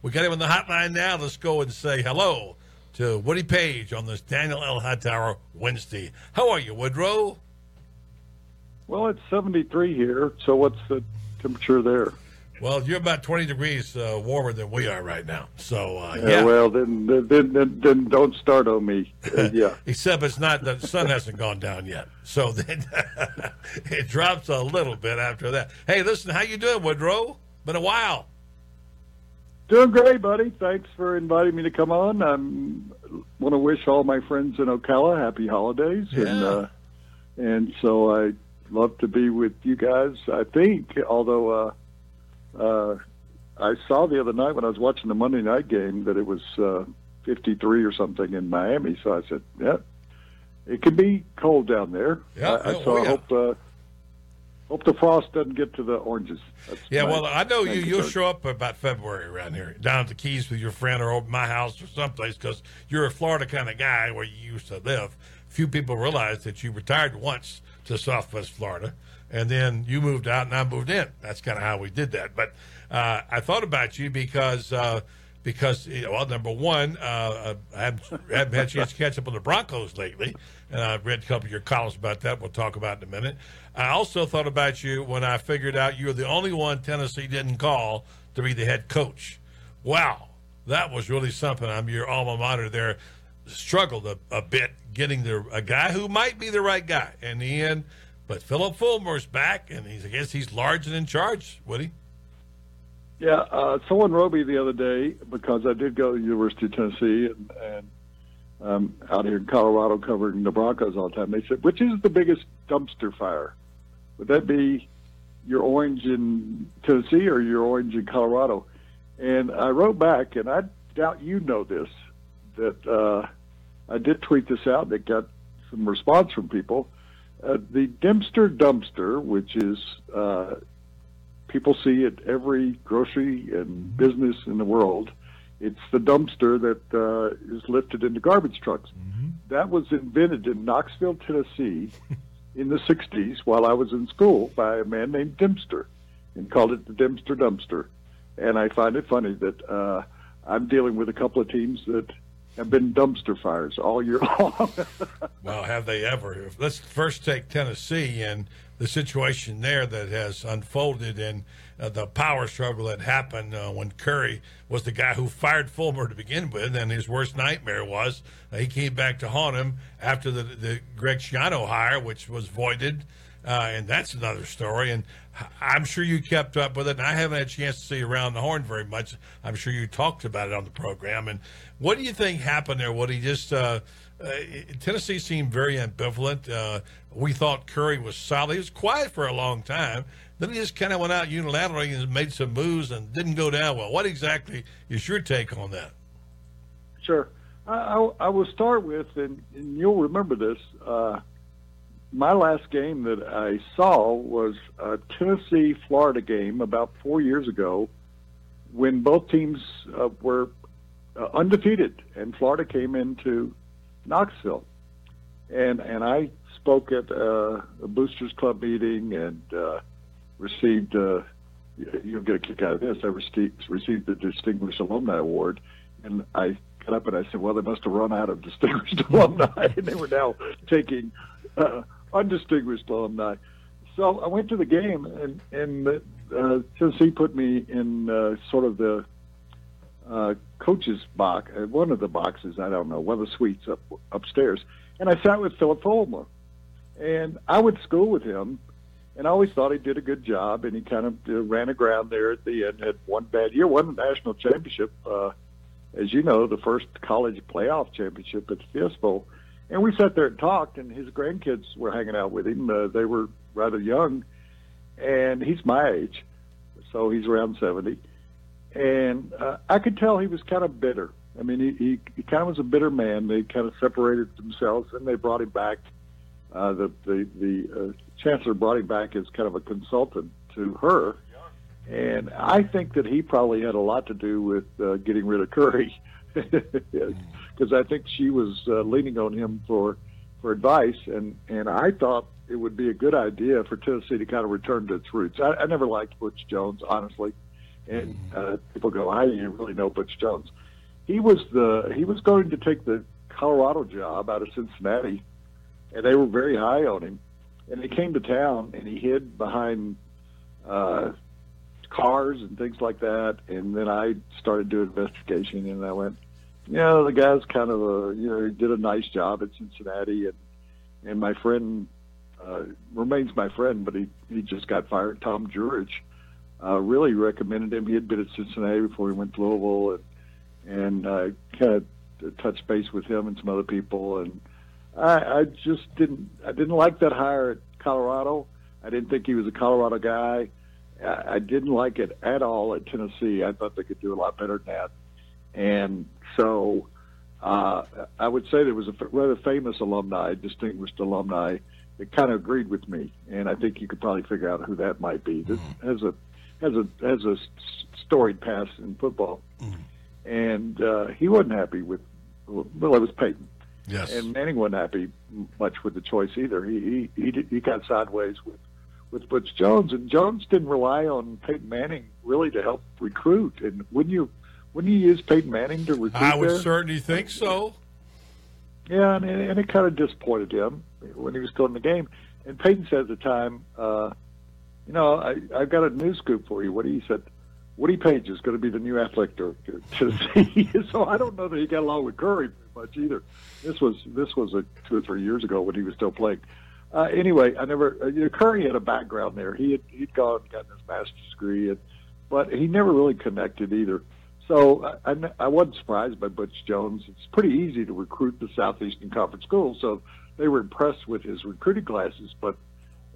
We got him on the hotline now. Let's go and say hello to Woody Paige on this Daniel L. Hightower Wednesday. How are you, Woodrow? Well, it's 73 here, so what's the temperature there? Well, you're about 20 degrees uh, warmer than we are right now. So, uh, yeah. yeah. Well, then, then, then, then don't start on me. Uh, yeah. Except it's not, the sun hasn't gone down yet. So then it drops a little bit after that. Hey, listen, how you doing, Woodrow? Been a while. Doing great, buddy. Thanks for inviting me to come on. I want to wish all my friends in Ocala happy holidays, Yeah. and uh, and so I love to be with you guys. I think, although uh, uh, I saw the other night when I was watching the Monday night game that it was uh, 53 or something in Miami, so I said, yeah, it could be cold down there. Yeah, I, I, oh, so I yeah. hope. Uh, Hope the frost doesn't get to the oranges. That's Yeah, well, I know you. You'll show up about February around here, down at the Keys with your friend, or over my house, or someplace, because you're a Florida kind of guy where you used to live. Few people realize that you retired once to Southwest Florida, and then you moved out, and I moved in. That's kind of how we did that. But uh, I thought about you because. Uh, because well, number one, uh, I haven't, haven't had a chance to catch up on the Broncos lately, and I've read a couple of your columns about that. We'll talk about in a minute. I also thought about you when I figured out you were the only one Tennessee didn't call to be the head coach. Wow, that was really something. I'm your alma mater there. Struggled a, a bit getting the a guy who might be the right guy in the end, but Philip Fulmer's back, and he's I guess he's large and in charge. Woody. Yeah, uh, someone wrote me the other day because I did go to the University of Tennessee and, and um, out here in Colorado covering the Broncos all the time. They said, which is the biggest dumpster fire? Would that be your orange in Tennessee or your orange in Colorado? And I wrote back, and I doubt you know this, that uh, I did tweet this out and it got some response from people. Uh, the Dempster dumpster, which is uh, people see at every grocery and business in the world. It's the dumpster that uh, is lifted into garbage trucks. That was invented in Knoxville, Tennessee, in the '60s while I was in school by a man named Dempster, and called it the Dempster dumpster. And I find it funny that uh, I'm dealing with a couple of teams that have been dumpster fires all year long. Well, have they ever? Let's first take Tennessee and the situation there that has unfolded and uh, the power struggle that happened uh, when Currie was the guy who fired Fulmer to begin with, and his worst nightmare was uh, he came back to haunt him after the, the Greg Schiano hire, which was voided. Uh, and that's another story. And I'm sure you kept up with it. And I haven't had a chance to see around the horn very much. I'm sure you talked about it on the program. And what do you think happened there? What he just uh, uh, Tennessee seemed very ambivalent. Uh, we thought Currie was solid. He was quiet for a long time. Then he just kind of went out unilaterally and made some moves and didn't go down well. What exactly is your take on that? Sure. I, I, I will start with, and, and you'll remember this. My last game that I saw was a Tennessee Florida game about four years ago when both teams uh, were uh, undefeated, and Florida came into Knoxville. And, and I spoke at uh, a Boosters Club meeting and uh, received, uh, you'll get a kick out of this, I received, received the Distinguished Alumni Award. And I got up and I said, well, they must have run out of distinguished alumni, and they were now taking uh, undistinguished alumni. So I went to the game, and and uh, Tennessee put me in uh, sort of the uh, coach's box, uh, one of the boxes. I don't know, one of the suites up upstairs, and I sat with Philip Fulmer, and I went to school with him. And I always thought he did a good job, and he kind of uh, ran aground there at the end. Had one bad year, won the national championship, uh, as you know, the first college playoff championship at the Fiesta Bowl. And we sat there and talked, and his grandkids were hanging out with him. Uh, they were rather young, and he's my age, so he's around 70. And uh, I could tell he was kind of bitter. I mean, he, he, he kind of was a bitter man. They kind of separated themselves, and they brought him back. Uh, the the, the uh, chancellor brought him back as kind of a consultant to her. And I think that he probably had a lot to do with uh, getting rid of Currie, because I think she was uh, leaning on him for for advice, and and I thought it would be a good idea for Tennessee to kind of return to its roots. I, I never liked Butch Jones, honestly, And uh, people go, "How do you really know Butch Jones?" He was the he was going to take the Colorado job out of Cincinnati, and they were very high on him. And he came to town and he hid behind uh, cars and things like that. And then I started doing investigation, and I went, you know, the guy's kind of a, you know, he did a nice job at Cincinnati, and and my friend uh, remains my friend, but he he just got fired. Tom Jurich uh, really recommended him. He had been at Cincinnati before he went to Louisville, and and uh, kind of touched base with him and some other people, and I, I just didn't I didn't like that hire at Colorado. I didn't think he was a Colorado guy. I, didn't like it at all at Tennessee. I thought they could do a lot better than that. And so uh, I would say there was a rather famous alumni, distinguished alumni, that kind of agreed with me, and I think you could probably figure out who that might be. That mm-hmm. has a has a has a storied past in football, mm-hmm. and uh, he wasn't happy with. Well, it was Peyton. Yes. And Manning wasn't happy much with the choice either. He he he, he got sideways with with Butch Jones, and Jones didn't rely on Peyton Manning really to help recruit. And wouldn't you wouldn't you use Peyton Manning to recruit? I would there? certainly think so. Yeah, and, and it kind of disappointed him when he was still in the game. And Peyton said at the time, uh, you know, I, I've got a news scoop for you. What he said, Woody Paige is going to be the new athletic director Tennessee. so I don't know that he got along with Currie very much either. This was this was a, two or three years ago when he was still playing. Uh, anyway, I never. Uh, you know, Currie had a background there. He had he'd gone gotten his master's degree, and but he never really connected either. So I, I, I wasn't surprised by Butch Jones. It's pretty easy to recruit the Southeastern Conference schools, so they were impressed with his recruiting classes. But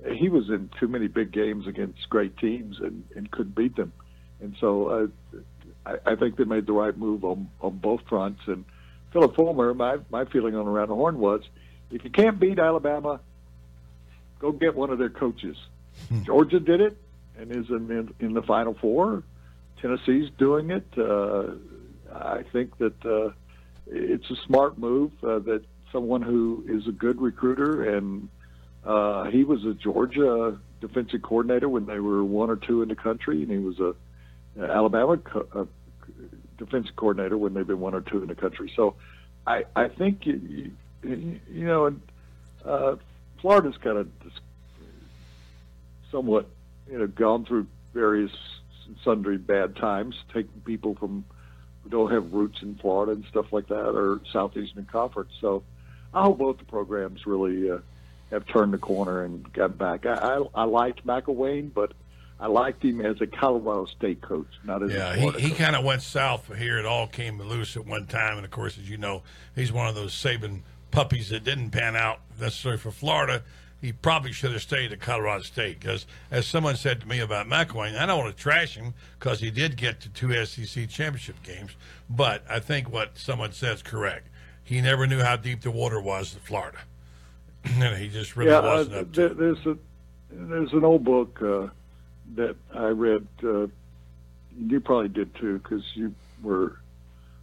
he was in too many big games against great teams and, and couldn't beat them. And so uh, I, I think they made the right move on on both fronts. And Philip Fulmer, my my feeling on around the horn was, if you can't beat Alabama, go get one of their coaches. Hmm. Georgia did it and is in, in the Final Four. Tennessee's doing it. Uh, I think that uh, it's a smart move uh, that someone who is a good recruiter and uh, he was a Georgia defensive coordinator when they were one or two in the country, and he was a, Alabama co- defensive coordinator when they've been one or two in the country. So, I I think you you, you know, uh, Florida's kind of somewhat you know gone through various sundry bad times, taking people from who don't have roots in Florida and stuff like that, or Southeastern Conference. So I hope both the programs really uh, have turned the corner and got back. I, I, I liked McElwain, but I liked him as a Colorado State coach, not as yeah. he he kind of went south here. It all came loose at one time, and of course, as you know, he's one of those Saban puppies that didn't pan out necessarily for Florida he probably should have stayed at Colorado State because, as someone said to me about McElwain, I don't want to trash him because he did get to two SEC championship games, but I think what someone said is correct. He never knew how deep the water was in Florida. and he just really yeah, wasn't uh, up to there's a there's an old book uh, that I read. Uh, you probably did too because you were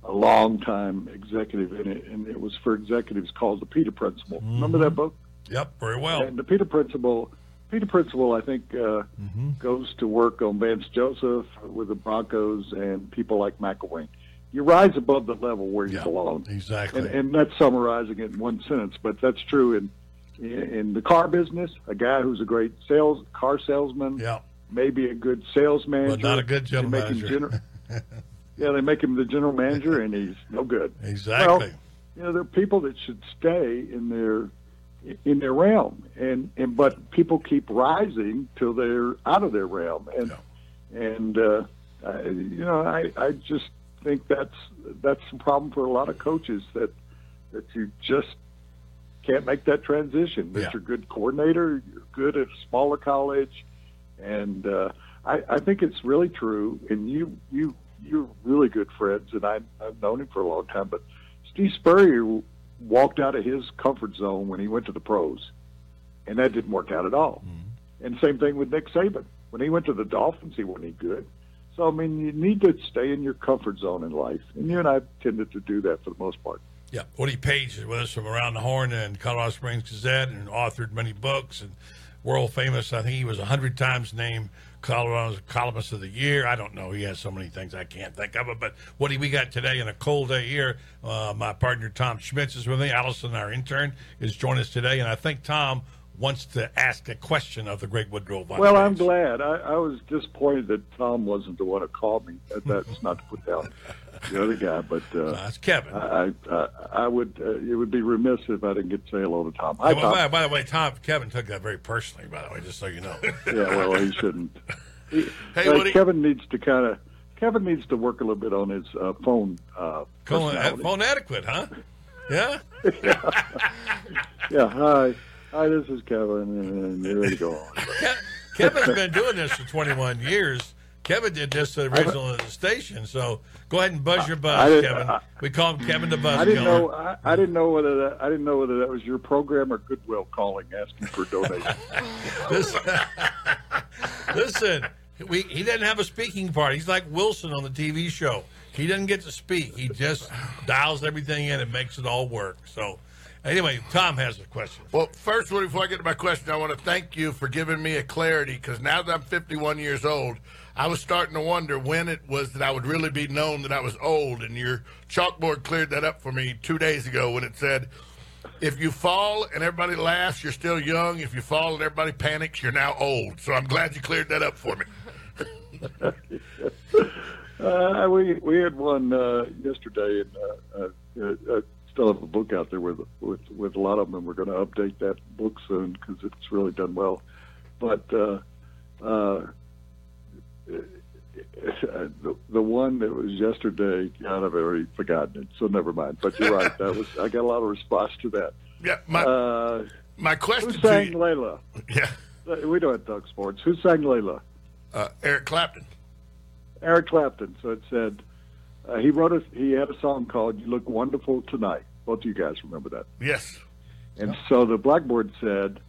a long time executive in it, and it was for executives called the Peter Principle. Mm-hmm. Remember that book? Yep, very well. And the Peter Principle, Peter Principle, I think, uh, mm-hmm. goes to work on Vance Joseph with the Broncos and people like McElwain. You rise above the level where you yeah, belong. Exactly. And, and that's summarizing it in one sentence, but that's true in in the car business. A guy who's a great sales car salesman, yeah, maybe a good sales manager, but not a good general manager. Gener- yeah, they make him the general manager, and he's no good. Exactly. Well, you know, there are people that should stay in their in their realm, and and but people keep rising till they're out of their realm, and yeah. and uh, I, you know I I just think that's that's the problem for a lot of coaches that that you just can't make that transition. That yeah. you're a good coordinator, you're good at a smaller college, and uh, I, I think it's really true. And you you you're really good friends, and I, I've known him for a long time, but Steve Spurrier walked out of his comfort zone when he went to the pros, and that didn't work out at all. Mm-hmm. And same thing with Nick Saban. When he went to the Dolphins, he wasn't any good. So I mean, you need to stay in your comfort zone in life, and you and I tended to do that for the most part. Yeah, Woody Paige is with us from Around the Horn and Colorado Springs Gazette, and authored many books and world famous. I think he was a hundred times named Colorado's columnist of the year. I don't know. He has so many things I can't think of it. But what do we got today in a cold day here? Uh, my partner Tom Schmitz is with me. Allison, our intern, is joining us today, and I think Tom wants to ask a question of the great Woodrow. Von well, I'm glad. I, I, was disappointed that Tom wasn't the one to call me. That's not to put down the other guy, but uh, it's Kevin. I, I, I would. Uh, it would be remiss if I didn't get to say hello to Tom. Hi, well, Tom. By, by, the way, Tom, Kevin took that very personally. By the way, just so you know. yeah, well, he shouldn't. He, hey, uh, Kevin needs to kind of. Kevin needs to work a little bit on his uh, phone. Uh, phone adequate, huh? Yeah. yeah. yeah. Hi. Hi, this is Kevin, and you're ready to go on. Kevin's been doing this for 21 years. Kevin did this originally at the station, so go ahead and buzz your buzz, Kevin. I, we call him Kevin the Buzz. I didn't know. I, I, didn't know whether that. I didn't know whether that was your program or Goodwill calling, asking for donations. listen, listen we, he doesn't have a speaking part. He's like Wilson on the TV show. He doesn't get to speak. He just dials everything in and makes it all work. So Anyway, Tom has a question. Well, first, before I get to my question, I want to thank you for giving me a clarity because now that I'm 51 years old, I was starting to wonder when it was that I would really be known that I was old. And your chalkboard cleared that up for me two days ago when it said, if you fall and everybody laughs, you're still young. If you fall and everybody panics, you're now old. So I'm glad you cleared that up for me. uh, we we had one uh, yesterday, and uh, uh, uh still have a book out there with with with a lot of them. We're going to update that book soon because it's really done well. But uh, uh, the, the one that was yesterday, God, I've already forgotten it, so never mind. But you're right. That was I got a lot of response to that. Yeah, my uh, my question. Who sang Layla? Yeah, we don't talk sports. Who sang Layla? Uh, Eric Clapton. Eric Clapton. So it said uh, he wrote a he had a song called "You Look Wonderful Tonight." Both of you guys remember that. Yes. And so the blackboard said,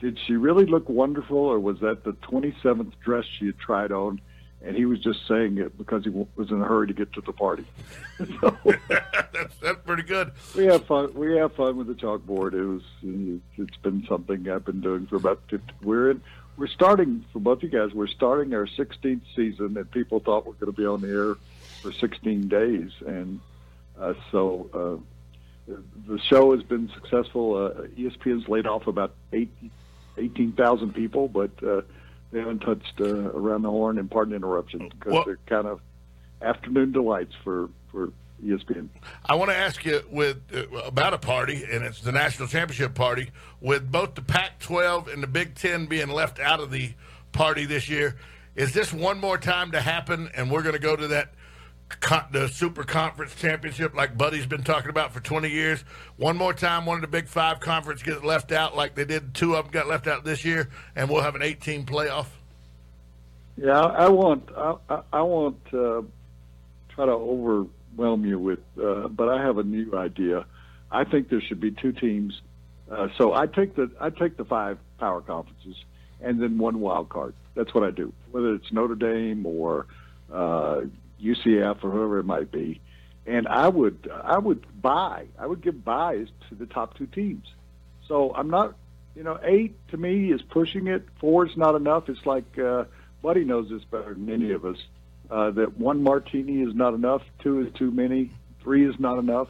"Did she really look wonderful, or was that the 27th dress she had tried on?" And he was just saying it because he was in a hurry to get to the party. so, that's that's pretty good. We have fun. We have fun with the chalkboard. It was. It's been something I've been doing for about 50. We're in. We're starting for both of you guys. We're starting our 16th season, and people thought we're going to be on the air for 16 days, and uh, so uh, the show has been successful. Uh, ESPN's laid off about 18,000 people, but uh, they haven't touched uh, around the horn and pardon interruption because well, they're kind of afternoon delights for for ESPN. I want to ask you with uh, about a party, and it's the national championship party. With both the Pac-12 and the Big Ten being left out of the party this year, is this one more time to happen? And we're going to go to that the Super Conference Championship, like Buddy's been talking about for 20 years. One more time, one of the Big Five conference gets left out, like they did. Two of them got left out this year, and we'll have an 18 playoff. Yeah, I want I, I want uh, try to overwhelm you with, uh, but I have a new idea. I think there should be two teams. Uh, so I take the I take the five power conferences and then one wild card. That's what I do. Whether it's Notre Dame or uh, UCF or whoever it might be, and I would I would buy I would give buys to the top two teams. So I'm not, you know, eight to me is pushing it. Four is not enough. It's like uh, Buddy knows this better than any of us. Uh, that one martini is not enough. Two is too many. Three is not enough.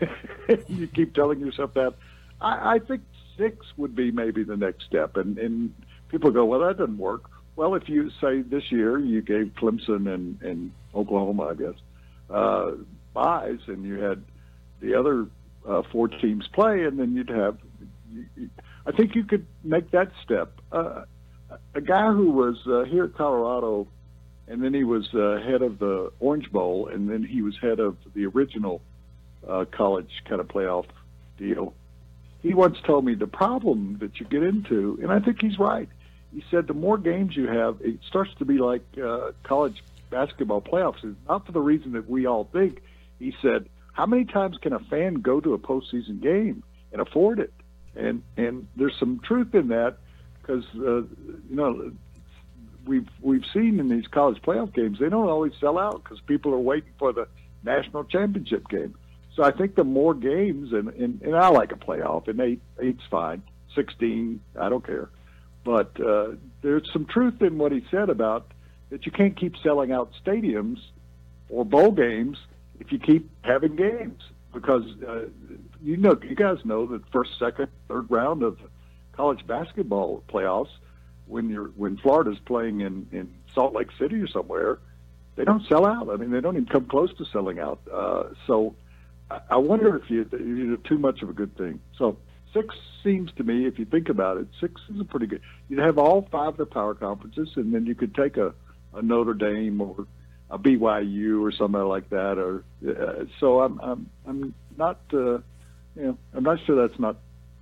you keep telling yourself that. I, I think six would be maybe the next step. And and people go, well, that doesn't work. Well, if you say this year you gave Clemson and, and Oklahoma, I guess, uh, buys, and you had the other uh, four teams play, and then you'd have. You, I think you could make that step. Uh, a guy who was uh, here at Colorado, and then he was uh, head of the Orange Bowl, and then he was head of the original uh, college kind of playoff deal. He once told me the problem that you get into, and I think he's right he said the more games you have, it starts to be like uh, college basketball playoffs. It's not for the reason that we all think. He said, how many times can a fan go to a postseason game and afford it? And and there's some truth in that because uh, you know we've we've seen in these college playoff games they don't always sell out because people are waiting for the national championship game. So I think the more games and and, and I like a playoff and eight eight's fine, sixteen I don't care but uh, there's some truth in what he said about that you can't keep selling out stadiums or bowl games if you keep having games because uh, you know you guys know that first, second, third round of college basketball playoffs when you're when Florida's playing in in Salt Lake City or somewhere, they don't sell out. I mean, they don't even come close to selling out. Uh, so I, wonder if you you do too much of a good thing. So six seems to me, if you think about it, six is a pretty good. You'd have all five of the power conferences, and then you could take a, a Notre Dame or a BYU or somebody like that. Or uh, so I'm I'm I'm not uh, you know I'm not sure that's not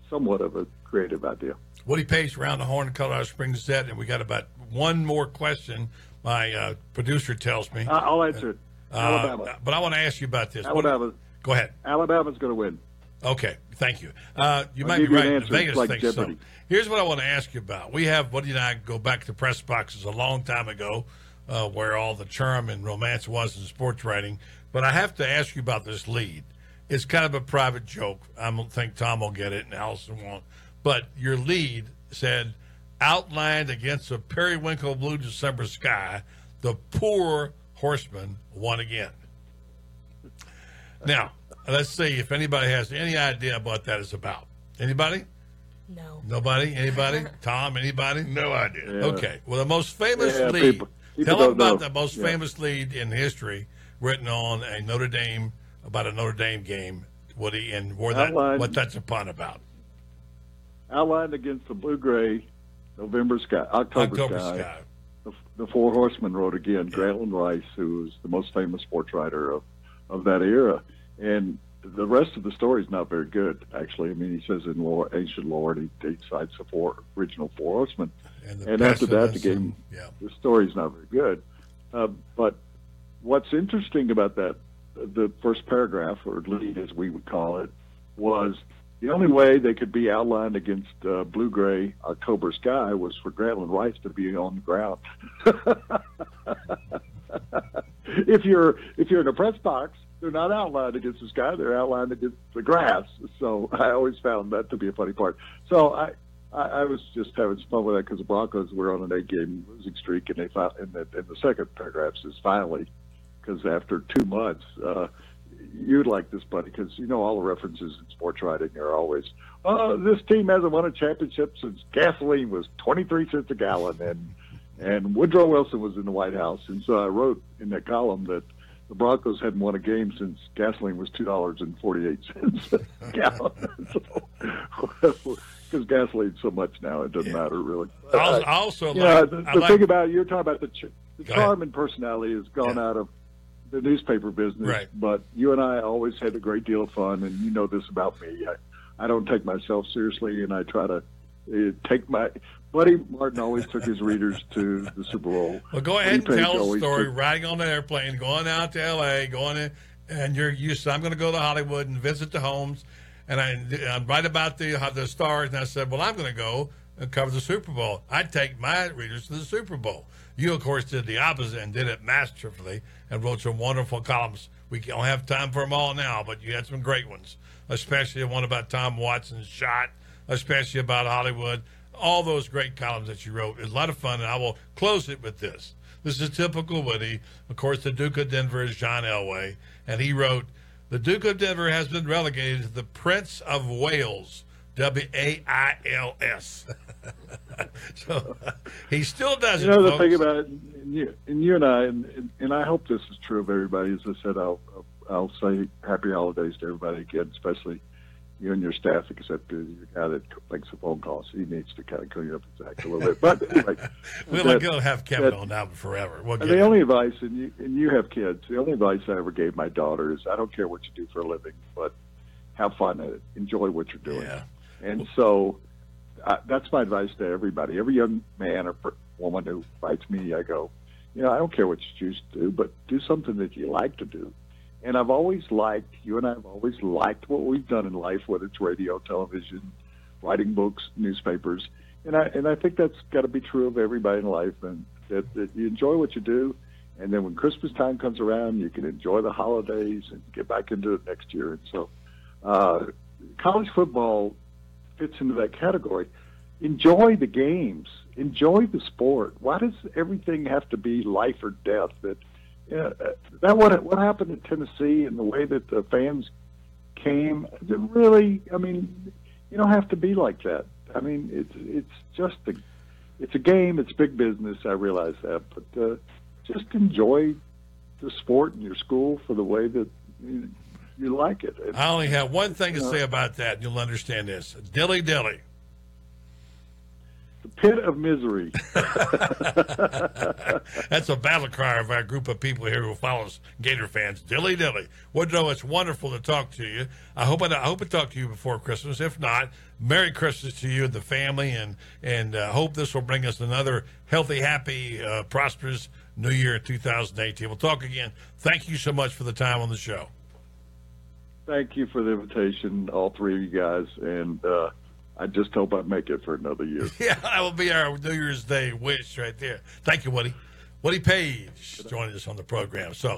somewhat of a creative idea. Woody Paige around the horn, Colorado Springs set, and we got about one more question. My uh, producer tells me. I'll answer it. Uh, Alabama. but I want to ask you about this. Alabama. Go ahead. Alabama's going to win. Okay, thank you. Uh, you I'll might be give you an right. Vegas like thinks so. Here's what I want to ask you about. We have Woody and I go back to press boxes a long time ago, uh, where all the charm and romance was in sports writing. But I have to ask you about this lead. It's kind of a private joke. I don't think Tom will get it, and Allison won't. But your lead said, outlined against a periwinkle blue December sky, the poor horseman won again. Now, let's see if anybody has any idea what that is about. Anybody? No. Nobody? Anybody? Tom? Anybody? No idea. Yeah. Okay. Well, the most famous Yeah, lead. people- people tell them about know. the most Yeah. famous lead in history written on a Notre Dame about a Notre Dame game. Woody and where that Outlined. what that's a pun about. Outlined against the blue gray November sky, October, October sky. Sky. The, the Four Horsemen rode again. Grantland Rice, who was the most famous sports writer of, of that era, and the rest of the story is not very good. Actually, I mean, he says in lore, ancient lore, he, he cites the four original Four Horsemen, And, and after that, the game, and- yeah. the story's not very good. Uh, but what's interesting about that, the first paragraph or lead, as we would call it, was the only way they could be outlined against uh, blue gray October sky was for Grantland Rice to be on the ground. if you're if you're in a press box, they're not outlined against the sky; they're outlined against the grass. So I always found that to be a funny part. So I I, I was just having fun with that because the Broncos were on an eight-game losing streak, and they found in the the second paragraph says finally, because after two months, uh, you'd like this, buddy, because you know all the references in sports writing are always, oh, this team hasn't won a championship since gasoline was twenty-three cents a gallon, and and Woodrow Wilson was in the White House, and so I wrote in that column that. The Broncos hadn't won a game since gasoline was two dollars and forty-eight cents a gallon. so, because gasoline's so much now, it doesn't matter really. I also, I also Yeah, like, the, the like- thing about you're talking about the ch- the charm and personality has gone Yeah. out of the newspaper business. Right. But you and I always had a great deal of fun, and you know this about me. I, I don't take myself seriously, and I try to uh, take my. Buddy Martin always took his readers to the Super Bowl. Well, go ahead and Woody tell the story. took- Riding on the airplane, going out to L.A., going in, and you're used. To, I'm going to go to Hollywood and visit the homes, and I, I write about the the stars. And I said, well, I'm going to go and cover the Super Bowl. I'd take my readers to the Super Bowl. You, of course, did the opposite and did it masterfully and wrote some wonderful columns. We don't have time for them all now, but you had some great ones, especially the one about Tom Watson's shot, especially about Hollywood all those great columns that you wrote. It was a lot of fun, and I will close it with this. This is typical Woody. Of course, the Duke of Denver is John Elway, and he wrote, "The Duke of Denver has been relegated to the Prince of Wales." W A I L S. so he still does You know the folks. thing about it, and you, and you and I, and, and, and I hope this is true of everybody. As I said, I'll I'll say happy holidays to everybody again, especially you and your staff, except uh, your guy that makes the phone calls. He needs to kind of clean up his act a little bit. But anyway, we'll that- go have Kevin that- on now forever. We'll the him. only advice, and you and you have kids. The only advice I ever gave my daughter is, I don't care what you do for a living, but have fun at it. Enjoy what you're doing. Yeah. And so uh, that's my advice to everybody. Every young man or per- woman who writes me, I go, you know, I don't care what you choose to do, but do something that you like to do. And I've always liked, you and I have always liked what we've done in life, whether it's radio, television, writing books, newspapers. And I, and I think that's got to be true of everybody in life and that, that you enjoy what you do. And then when Christmas time comes around, you can enjoy the holidays and get back into it next year. And so, uh, college football fits into that category. enjoy the games, enjoy the sport. Why does everything have to be life or death? That that what what happened in Tennessee and the way that the fans came. Really, I mean, you don't have to be like that. I mean, it's it's just a it's a game. It's big business. I realize that, but uh, just enjoy the sport in your school for the way that you, you like it. And, I only have one thing to say about that. and You'll understand this. Dilly dilly. Pit of misery. That's a battle cry of our group of people here who follows Gator fans. Dilly dilly. Woodrow, it's wonderful to talk to you. I hope I, I hope I talk to you before Christmas. If not, Merry Christmas to you and the family, and and uh, hope this will bring us another healthy, happy, uh, prosperous New Year in 2018. We'll talk again. Thank you so much for the time on the show. Thank you for the invitation, all three of you guys, and uh, I just hope I make it for another year. Yeah, that will be our New Year's Day wish right there. Thank you, Woody. Woody Paige joining us on the program. So